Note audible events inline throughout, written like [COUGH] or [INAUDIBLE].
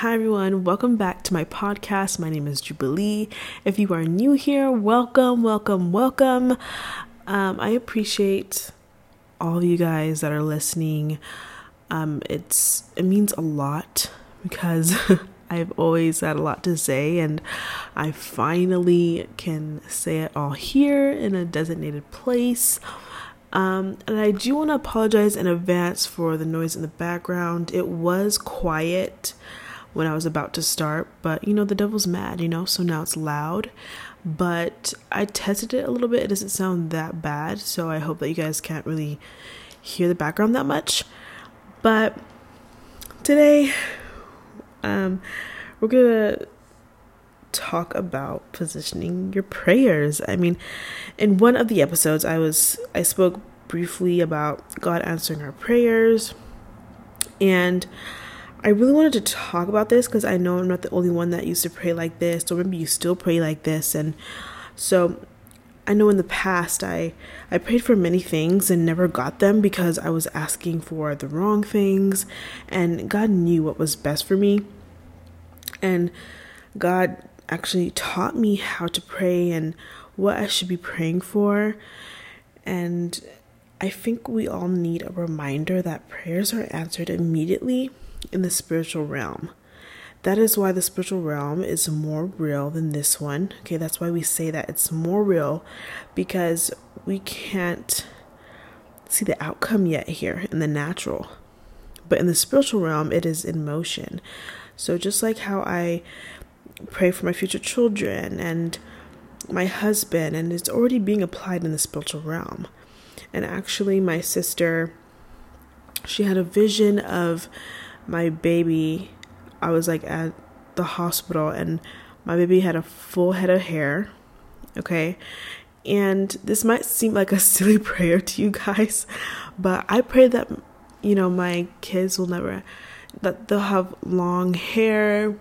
Hi, everyone. Welcome back to my podcast. My name is Jubilee. If you are new here, welcome, welcome, welcome. Um, I appreciate all of you guys that are listening. Um, it's it means a lot because [LAUGHS] I've always had a lot to say, and I finally can say it all here in a designated place. Um, and I do want to apologize in advance for the noise in the background. It was quiet when I was about to start, but you know, the devil's mad, you know, so now it's loud. But I tested it a little bit, it doesn't sound that bad, so I hope that you guys can't really hear the background that much. But today, um, we're gonna talk about positioning your prayers. I mean, in one of the episodes, I was I spoke briefly about God answering our prayers, and I really wanted to talk about this because I know I'm not the only one that used to pray like this, or maybe you still pray like this. And so I know in the past I, I prayed for many things and never got them because I was asking for the wrong things, and God knew what was best for me. And God actually taught me how to pray and what I should be praying for. And I think we all need a reminder that prayers are answered immediately in the spiritual realm. That is why the spiritual realm is more real than this one. Okay, that's why we say that it's more real because we can't see the outcome yet here in the natural. But in the spiritual realm, it is in motion. So just like how I pray for my future children and my husband, and it's already being applied in the spiritual realm. And actually, my sister, she had a vision of my baby, I was like at the hospital and my baby had a full head of hair. Okay. And this might seem like a [LAUGHS] silly prayer to you guys, but I pray that, you know, my kids will never, that they'll have long hair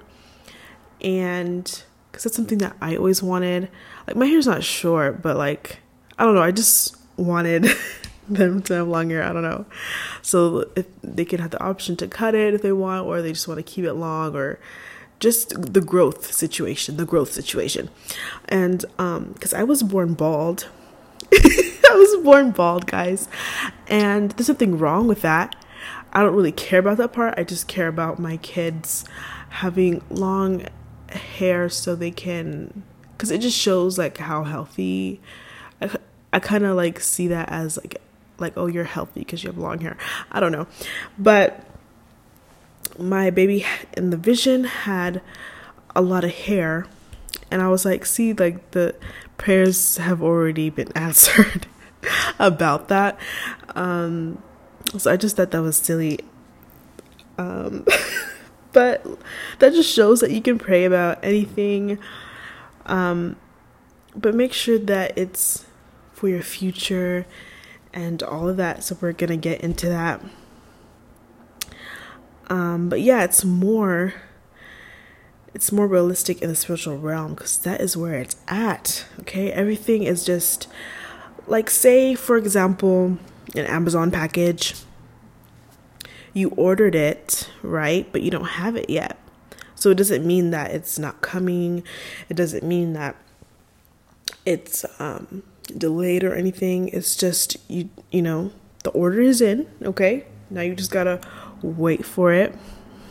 and because that's something that I always wanted. Like, my hair's not short, but like, I don't know, I just wanted [LAUGHS] [LAUGHS] them to have long hair. I don't know. So if they can have the option to cut it if they want, or they just want to keep it long, or just the growth situation, the growth situation. And um, because I was born bald, [LAUGHS] I was born bald, guys, and there's nothing wrong with that. I don't really care about that part. I just care about my kids having long hair so they can, because it just shows like how healthy. I, I kind of like see that as like like oh you're healthy because you have long hair. I don't know. But my baby in the vision had a lot of hair and i was like see like the prayers have already been [LAUGHS] answered about that. Um so i just thought that was silly. Um [LAUGHS] but that just shows that you can pray about anything. Um but make sure that it's for your future and all of that. So we're gonna get into that. Um, but yeah, it's more it's more realistic in the spiritual realm because that is where it's at. Okay, everything is just like say for example, an Amazon package. You ordered it, right? But you don't have it yet. So it doesn't mean that it's not coming. It doesn't mean that it's um delayed or anything. It's just you you know, the order is in, okay? Now you just got to wait for it.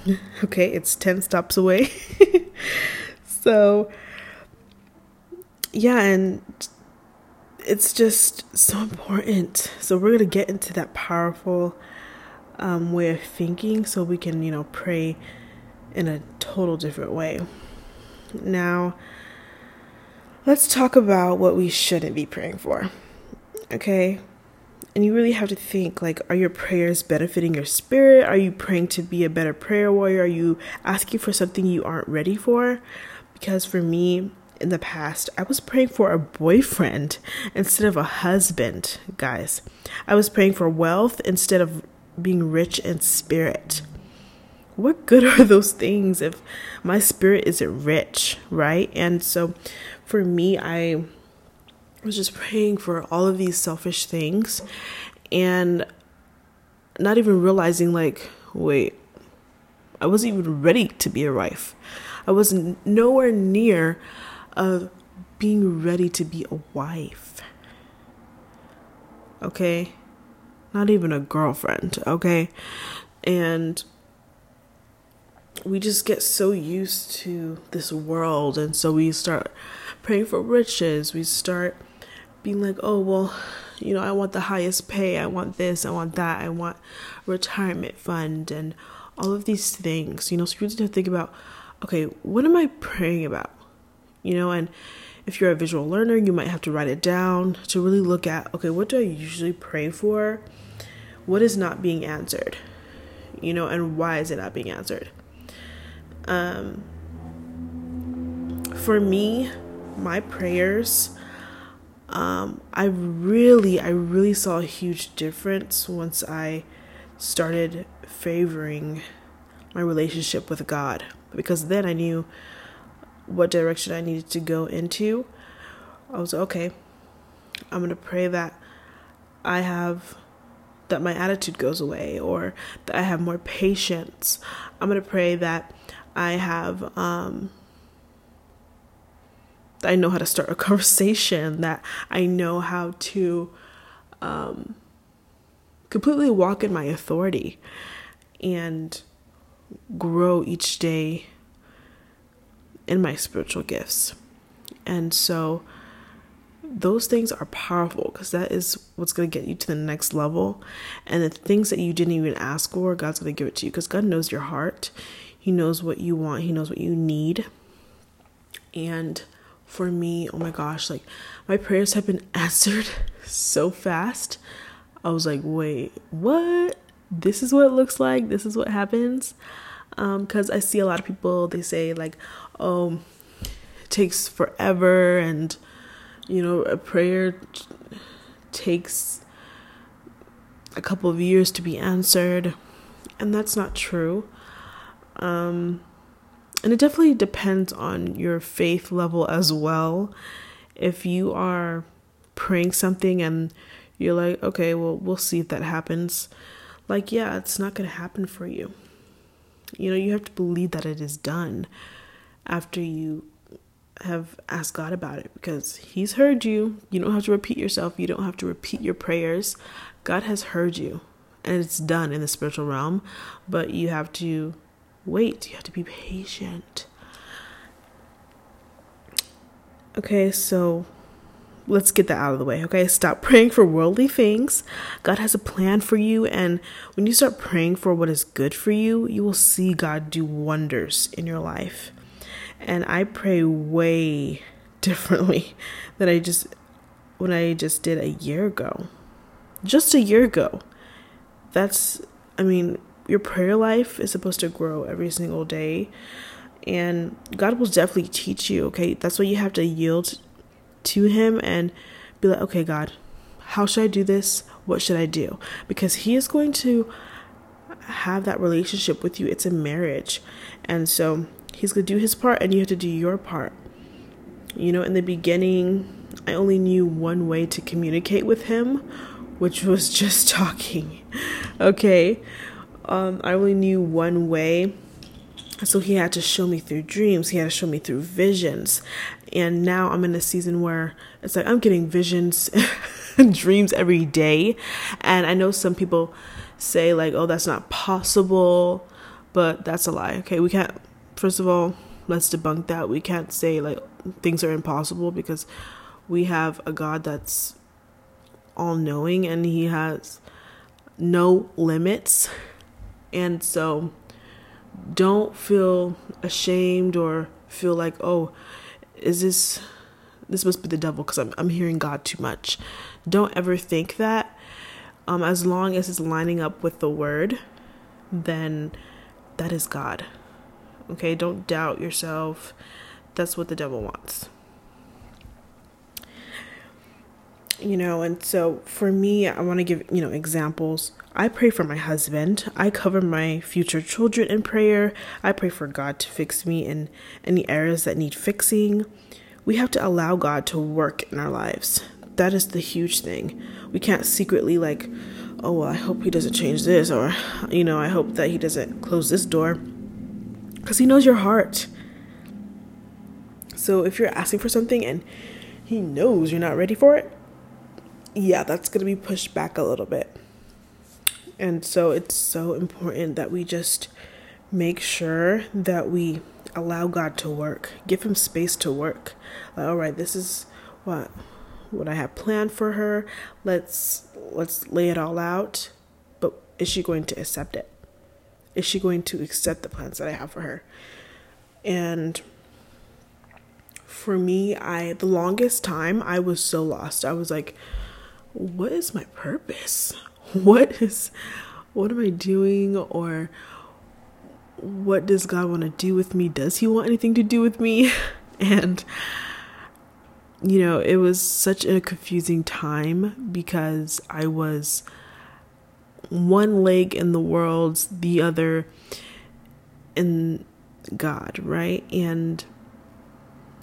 [LAUGHS] okay, it's 10 stops away. [LAUGHS] so yeah, and it's just so important. So we're going to get into that powerful um, way of thinking so we can, you know, pray in a total different way. Now, let's talk about what we shouldn't be praying for. Okay? And you really have to think like, are your prayers benefiting your spirit? Are you praying to be a better prayer warrior? Are you asking for something you aren't ready for? Because for me, in the past, I was praying for a boyfriend instead of a husband, guys. I was praying for wealth instead of being rich in spirit what good [LAUGHS] are those things if my spirit isn't rich, right? And so for me, I was just praying for all of these selfish things and not even realizing, like, wait, I wasn't even ready to be a wife. I was nowhere near of being ready to be a wife. Okay? Not even a girlfriend, okay? And we just get so used to this world and so we start praying for riches. We start being like, "Oh, well, you know, I want the highest pay. I want this, I want that. I want retirement fund and all of these things." You know, so you need to think about, okay, what am I praying about? You know, and if you're a visual learner, you might have to write it down to really look at, okay, what do I usually pray for? What is not being answered? You know, and why is it not being answered? Um, for me, my prayers, um, I really, I really saw a huge difference once I started favoring my relationship with God because then I knew what direction I needed to go into. I was okay. I'm going to pray that I have that my attitude goes away or that I have more patience. I'm going to pray that I have um I know how to start a [LAUGHS] conversation, that I know how to um completely walk in my authority and grow each day in my spiritual gifts. And so those things are powerful because that is what's going to get you to the next level. And the things that you didn't even ask for, God's going to give it to you because God knows your heart. He knows what you want, He knows what you need. And for me, oh my gosh, like my prayers have been [LAUGHS] answered so fast. I was like, wait, what? This is what it looks like. This is what happens. Um, because I see a lot of people, they say, like, oh, it takes forever, and you know, a prayer takes a couple of years to be answered. And that's not true. Um, and it definitely depends on your faith level as well. If you are praying something and you're like, okay, well, we'll see if that happens. Like, yeah, it's not going to happen for you. You know, you have to believe that it is done after you have asked God about it because He's heard you. You don't have to repeat yourself, you don't have to repeat your prayers. God has heard you and it's done in the spiritual realm, but you have to wait, you have to be patient. Okay, so let's get that out of the way, okay? Stop [LAUGHS] praying for worldly things. God has a plan for you, and when you start praying for what is good for you, you will see God do wonders in your life. And I pray way [LAUGHS] differently than I just when I just did a year ago. Just a year ago. That's I mean, your prayer life is supposed to grow every single day. And God will definitely teach you, okay? That's why you have to yield to Him and be like, okay, God, how should I do this? What should I do? Because He is going to have that relationship with you. It's a marriage. And so He's going to do His part and you have to do your part. You know, in the beginning, I only knew one way to communicate with Him, which was [LAUGHS] just talking. Okay um, I only knew one way. So he had to show me through dreams. He had to show me through visions. And now I'm in a season where it's like I'm getting visions [LAUGHS] and dreams every day. And I know some people say, like, oh, that's not possible. But that's a lie. Okay. We can't, first of all, let's debunk that. We can't say, like, things are impossible because we have a God that's all knowing and he has no limits and so don't feel ashamed or feel like, oh, is this this must be the devil because I'm I'm hearing God too much. Don't ever think that. Um, as long as it's lining up with the word, then that is God. Okay, don't doubt yourself. That's what the devil wants. You know and so for me i want to give you know examples. I pray for my husband. I cover my future children in prayer. I pray for god to fix me in any areas that need fixing. We have to allow god to work in our lives. That is the huge thing. We can't secretly like oh well, i hope he doesn't change this or you know i hope that he doesn't close this door Because He knows your heart. So if you're asking for something and He knows you're not ready for it, yeah, that's going to be pushed back a little bit. And so it's so important that we just make sure that we allow God to work. Give him space to work. Like, all right, this is what what I have planned for her. Let's let's lay it all out. But is she going to accept it? Is she going to accept the plans that I have for her? And for me, I the longest time I was so lost. I was like, what is my purpose? [LAUGHS] What is what am I doing or what does God want to do with me? Does he want anything to do with me? [LAUGHS] and you know, it was such a confusing time because I was one leg in the world, the other in God, right? And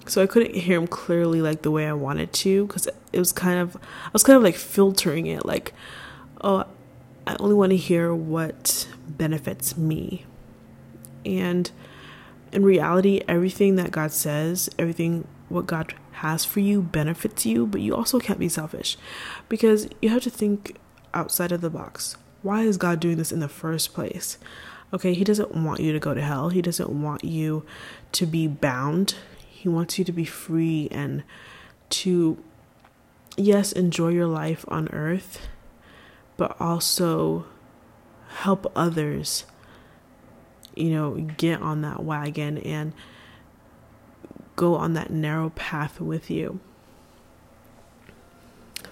so I couldn't hear him clearly like the way I wanted to because it was kind of I was kind of like filtering it like oh I only want to hear what benefits me. And in reality, everything that God says, everything what God has for you benefits you, but you also can't be selfish because you have to think outside of the box. Why is God doing this in the first place? Okay, He doesn't want you to go to hell, He doesn't want you to be bound he wants you to be free and to, yes, enjoy your life on earth, but also help others, you know, get on that wagon and go on that narrow path with you.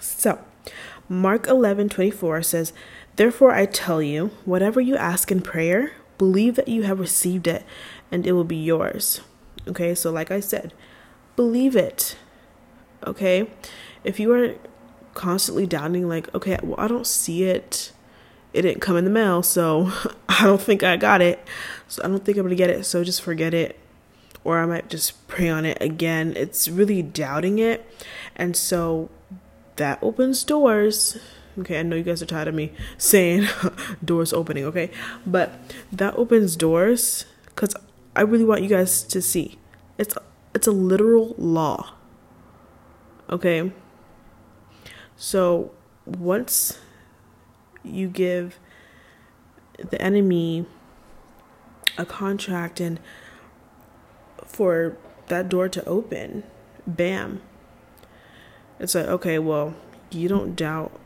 So, Mark 11 24 says, Therefore I tell you, whatever you ask in prayer, believe that you have received it, and it will be yours. Okay, so like I said, believe it. Okay, if you are constantly doubting, like, okay, well, I don't see it, it didn't come in the mail, so [LAUGHS] I don't think I got it, so I don't think I'm gonna get it, so just forget it. Or I might just pray on it again. It's really doubting it. And so that opens doors okay i know you guys are tired of me saying [LAUGHS] doors opening okay but that opens doors because I really want you guys to see. It's it's a literal law. Okay? So once you give the enemy a contract and for that door to open, bam. It's like, okay, well, you don't doubt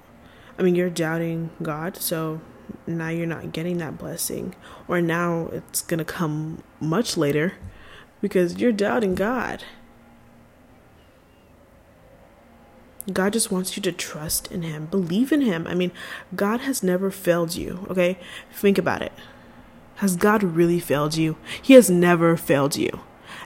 I mean, you're doubting God, so now you're not getting that blessing or now it's going to come much later because you're doubting God. God just wants you to trust in Him, believe in Him. I mean, God has never failed you, okay? Think about it. Has God really failed you? He has never failed you.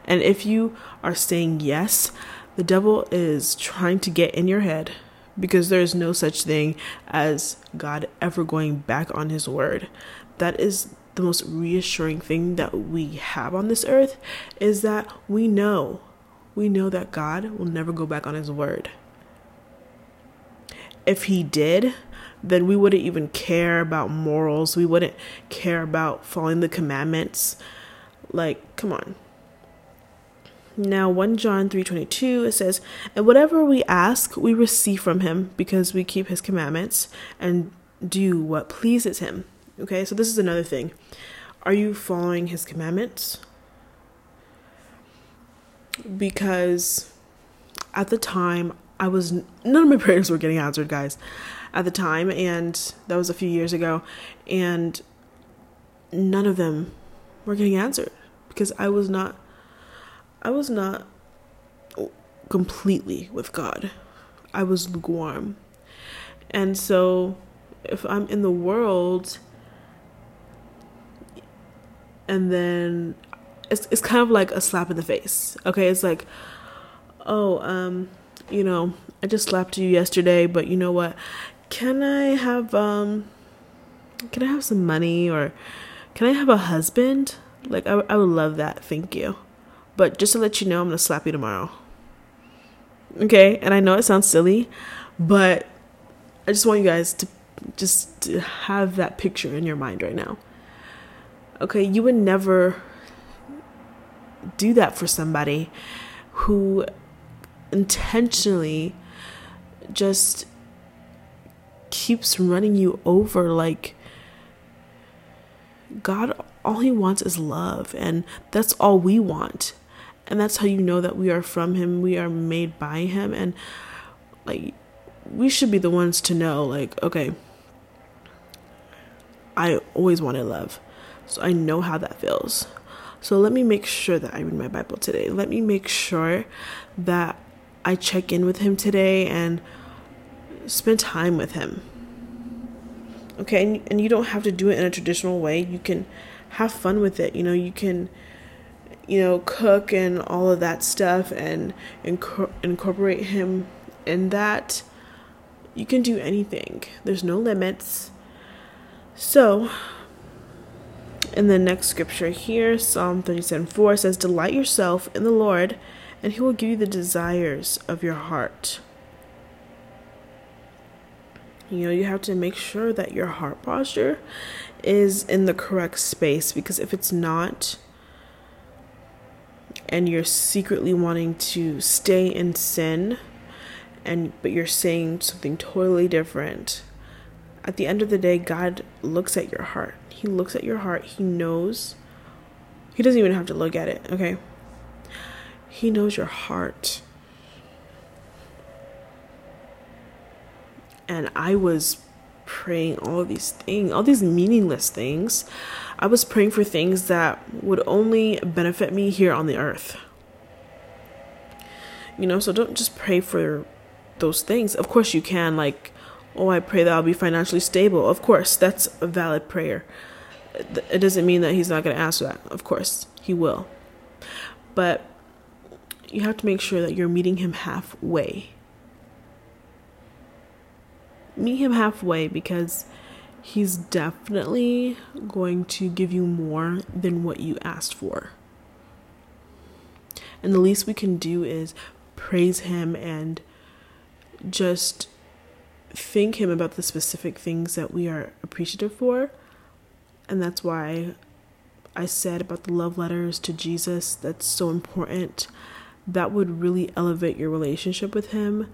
And if you are saying yes, the devil is trying to get in your head because there is no such thing as God ever going back on his word. That is the most reassuring thing that we have on this earth is that we know we know that God will never go back on his word. If he did, then we wouldn't even care about morals. We wouldn't care about following the commandments. Like, come on. Now 1 John 3:22 it says, "And whatever we ask, we receive from him because we keep his commandments and do what pleases him." Okay? So this is another thing. Are you following his commandments? Because at the time I was none of my [LAUGHS] prayers were getting answered, guys. At the time and that was a few years ago and none of them were getting answered because I was not I was not completely with God. I was lukewarm. And so if I'm in the world and then it's it's kind of like a slap in the face. Okay, it's like, "Oh, um, you know, I just slapped you yesterday, but you know what? Can I have um can I have some money or can I have a husband? Like I I would love that. Thank you." But just to let you know, I'm going to slap you tomorrow. Okay? And I know it sounds silly, but I just want you guys to just to have that picture in your mind right now. Okay, you would never do that for somebody who intentionally just keeps running you over like God all he wants is love and that's all we want and that's how you know that we are from him. We are made by him. And like we should be the ones to know like okay I always wanted love. So I know how that feels. So let me make sure that I read my Bible today. Let me make sure that I check in with him today and spend time with him. Okay? And, and you don't have to do it in a traditional way. You can have fun with it. You know you can you know cook and all of that stuff and inc- incorporate him in that you can do anything. There's no limits. So in the next scripture here psalm 37 4 says delight yourself in the lord and he will give you the desires of your heart. You know, you have to make sure that your heart posture is in the correct space because if it's not, and you're secretly wanting to stay in sin, and but you're saying something totally different, at the end of the day, God looks at your heart. He looks at your heart. He knows. He doesn't even have to look at it, okay? He knows your heart. and I was praying all these things, all these meaningless things. I was praying for things that would only benefit me here on the earth. You know, so don't just pray for those things. Of course, you can, like, oh, I pray that I'll be financially stable. Of course, that's a valid prayer. It doesn't mean that He's not going to ask that. Of course, He will. But you have to make sure that you're meeting Him halfway meet him halfway because he's definitely going to give you more than what you asked for. And the least we can do is praise him and just thank him about the specific things that we are appreciative for. And that's why I said about the love letters to Jesus, that's so important. That would really elevate your relationship with him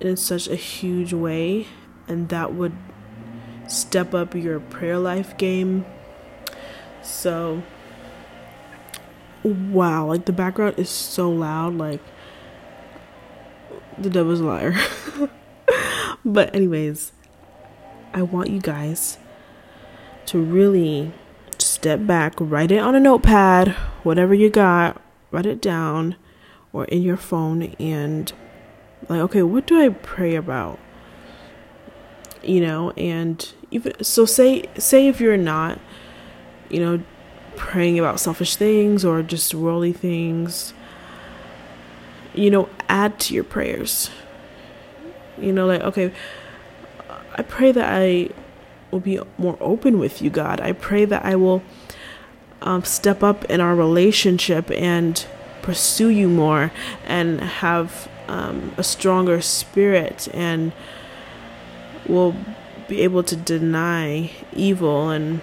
in such a huge way, and that would step up your prayer life game. So, wow, like the background is so loud, like the devil's liar. [LAUGHS] but, anyways, I want you guys to really step back, write it on a notepad, whatever you got, write it down or in your phone and like okay what do i pray about you know and even so say say if you're not you know praying about selfish things or just worldly things you know add to your prayers. You know like okay i pray that i will be more open with you god. I pray that i will um, step up in our relationship and pursue you more and have um, a stronger spirit and will be able to deny evil and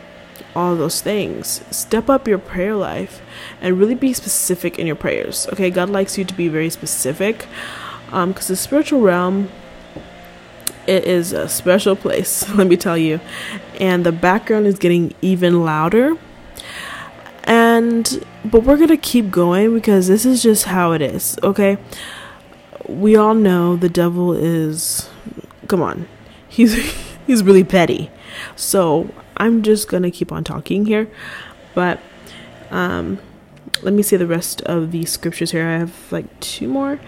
all those things. Step up your prayer life and really be specific in your prayers. Okay, God likes you to be very specific because um, the spiritual realm it is a special place, [LAUGHS] let me tell you. And the background is getting even louder. And but we're going to keep going because this is just how it is, okay? we all know the devil is come on. He's [LAUGHS] he's really petty. So, I'm just to keep on talking here. But um let me see the rest of the scriptures here. I have like two more.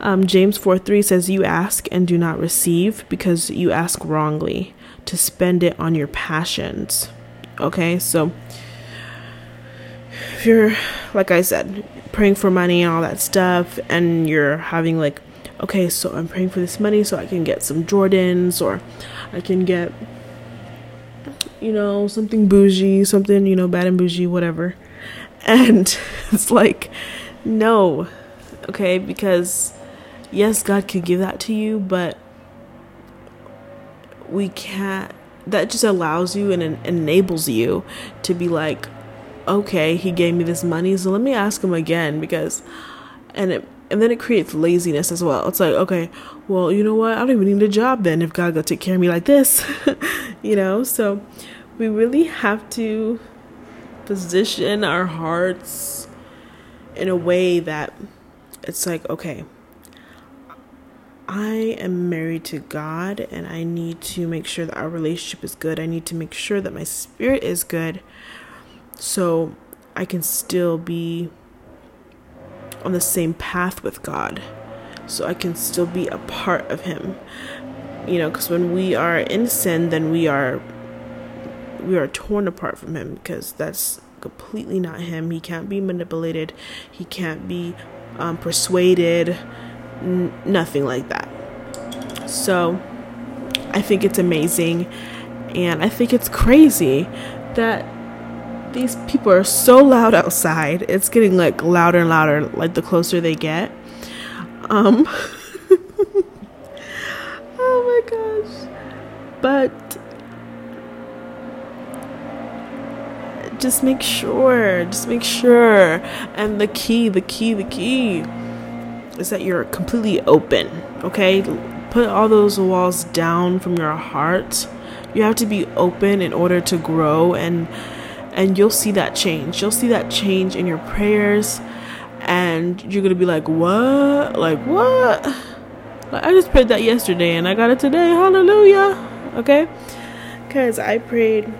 Um, James 4 3 says, You ask and do not receive because you ask wrongly to spend it on your passions. Okay, so if you're, like I said, praying for money and all that stuff, and you're having like, okay, so I'm praying for this money so I can get some Jordans or I can get, you know, something bougie, something, you know, bad and bougie, whatever. And [LAUGHS] it's like, no, okay, because yes, God could give that to you, but we can't. That just allows you and enables you to be like, okay, he gave me this money, so let me ask him again because, and it and then it creates laziness as well. It's like, okay, well, you know what? I don't even need a job then if God gonna take care of me like this, [LAUGHS] you know. So we really have to position our hearts in a way that it's like, okay, I am married to God and I need to make sure that our relationship is good. I need to make sure that my spirit is good so I can still be on the same path with God. So I can still be a part of Him. You know, because when we are in sin, then we are we are torn apart from Him because that's completely not Him. He can't be manipulated. He can't be um, persuaded N- nothing like that. So I think it's amazing and I think it's crazy that these people are so loud outside. It's getting like louder and louder like the closer they get. Um [LAUGHS] Oh my gosh. But just make sure, just make sure. And the key, the key, the key is that you're completely open, okay? Put all those walls down from your heart. You have to be open in order to grow and and you'll see that change. You'll see that change in your prayers and you're to be like, "What? Like what?" Like I just prayed that yesterday and I got it today. Hallelujah. Okay? Cuz I prayed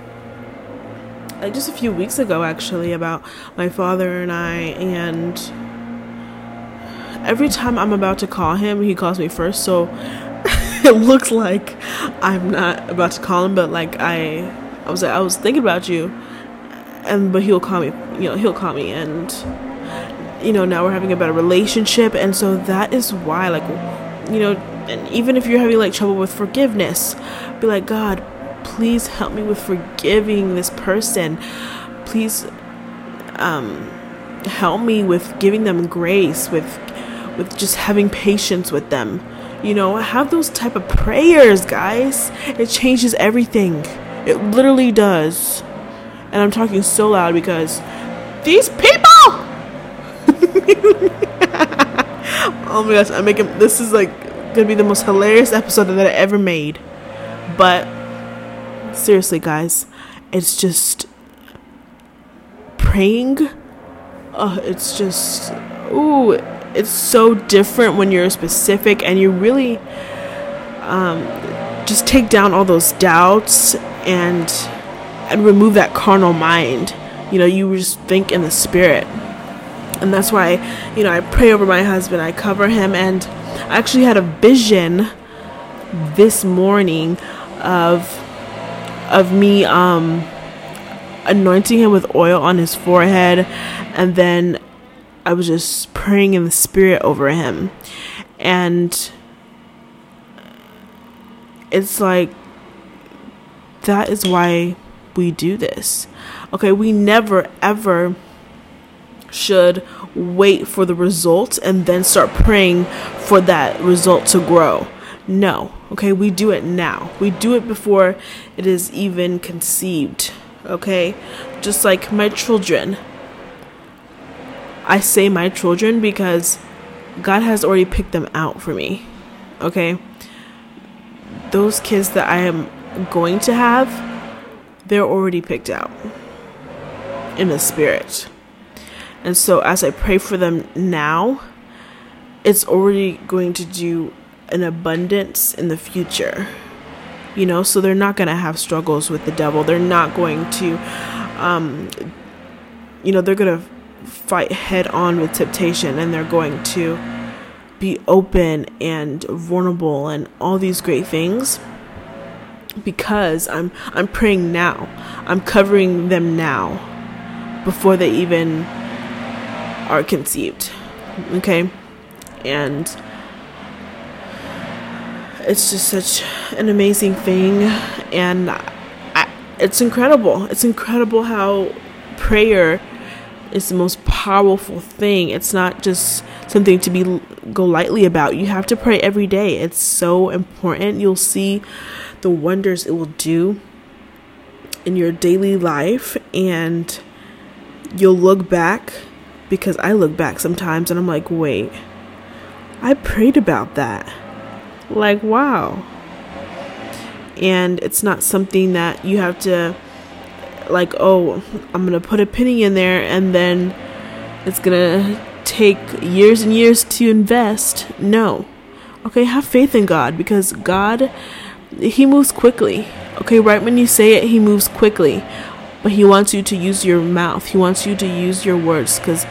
like just a few weeks ago actually about my father and I and every time I'm about to call him, he calls me first. So [LAUGHS] it looks like I'm not about to call him, but like I, I was, I was thinking about you, and but he'll call me. You know, he'll call me, and you know now we're having a better relationship, and so that is why, like, you know, and even if you're having like trouble with forgiveness, be like, God, please help me with forgiving this person. Please, um, help me with giving them grace with with just having patience with them. You know, have those type of prayers, guys. It changes everything. It literally does. And I'm talking so loud because these people [LAUGHS] Oh my gosh, I'm making this is like gonna be the most hilarious episode that I ever made. But seriously guys, it's just praying. Uh, it's just ooh it's so different when you're specific and you really um, just take down all those doubts and and remove that carnal mind. You know, you just think in the spirit. And that's why, you know, I pray over my husband, I cover him, and I actually had a vision this morning of of me um anointing him with oil on his forehead and then I was just praying in the spirit over him. And it's like, that is why we do this. Okay, we never ever should wait for the result and then start praying for that result to grow. No, okay, we do it now. We do it before it is even conceived. Okay, just like my children, I say my children because God has already picked them out for me. Okay? Those kids that I am going to have, they're already picked out in the spirit. And so as I pray for them now, it's already going to do an abundance in the future. You know, so they're not going to have struggles with the devil. They're not going to um you know, they're going to fight head on with temptation and they're going to be open and vulnerable and all these great things because I'm I'm praying now. I'm covering them now before they even are conceived. Okay? And it's just such an amazing thing and I, it's incredible. It's incredible how prayer is the most powerful thing. It's not just something to be go lightly about. You have to pray every day. It's so important. You'll see the wonders it will do in your daily life and you'll look back because I look back sometimes and I'm like, wait, I prayed about that. Like, wow. And it's not something that you have to, like, oh, I'm going to put a penny in there and then it's going to take years and years to invest. No. Okay, have faith in God because God, He moves quickly. Okay, right when you say it, He moves quickly. But He wants you to use your mouth, He wants you to use your words because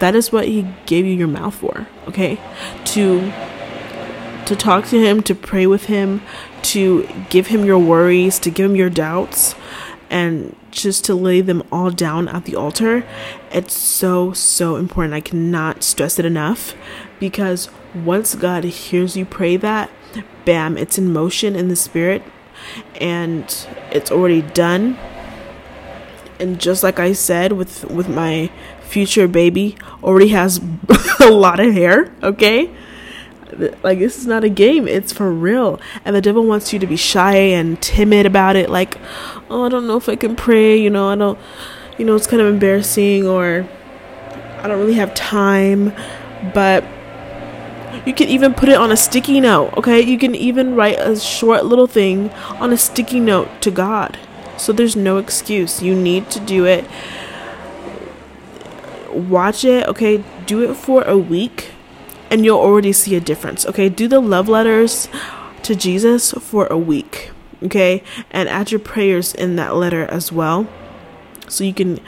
that is what He gave you your mouth for. Okay, to to talk to him, to pray with him, to give him your worries, to give him your doubts, and just to lay them all down at the altar. It's so, so important. I cannot stress it enough because once God hears you pray that, bam, it's in motion in the spirit and it's already done. And just like I said with with my future baby already has [LAUGHS] a lot of hair, okay? Like this is not a game, it's for real. And the devil wants you to be shy and timid about it like, "Oh, I don't know if I can pray, you know, I don't you know, it's kind of embarrassing or I don't really have time." But you can even put it on a sticky note, okay? You can even write a short little thing on a sticky note to God. So there's no excuse. You need to do it. Watch it, okay? Do it for a week and you'll already see a difference, okay? Do the love letters to Jesus for a week, okay? And add your prayers in that letter as well. So you can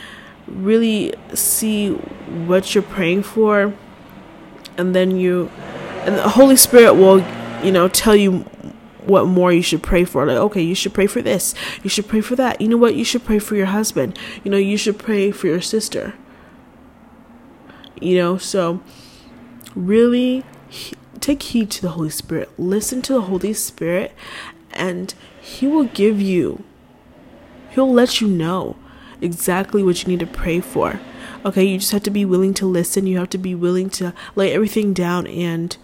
really see what you're praying for and then you and the Holy Spirit will, you know, tell you what more you should pray for. Like, okay, you should pray for this. You should pray for that. You know what? You should pray for your husband. You know, you should pray for your sister. You know, so really take heed to the Holy Spirit. Listen to the Holy Spirit, and He will give you, He'll let you know exactly what you need to pray for. Okay, you just have to be willing to listen. You have to be willing to lay everything down and,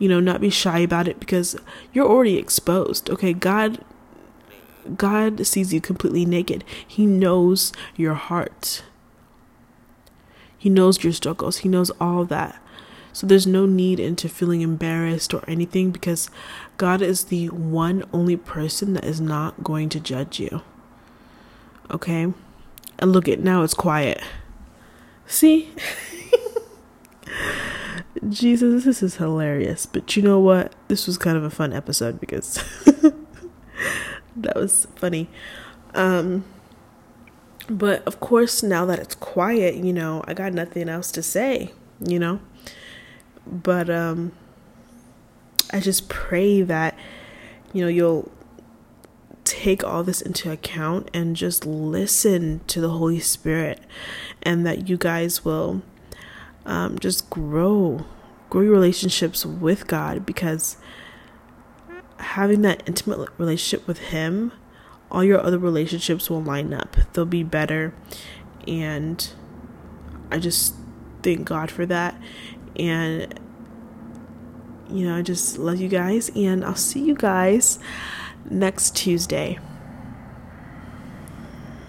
you know, not be shy about it because you're already exposed. Okay, God God sees you completely naked. He knows your heart. He knows your struggles. He knows all that. So there's no need into feeling embarrassed or anything because God is the one only person that is not going to judge you. Okay? And look at now it's quiet. See? [LAUGHS] Jesus, this is hilarious. But you know what? This was kind of a fun episode because [LAUGHS] that was funny. Um but of course now that it's quiet, you know, I got nothing else to say, you know. But um I just pray that you know you'll take all this into account and just listen to the Holy Spirit, and that you guys will um, just grow, grow your relationships with God because having that intimate relationship with Him, all your other relationships will line up. They'll be better, and I just thank God for that. And you know, I just love you guys, and I'll see you guys next Tuesday.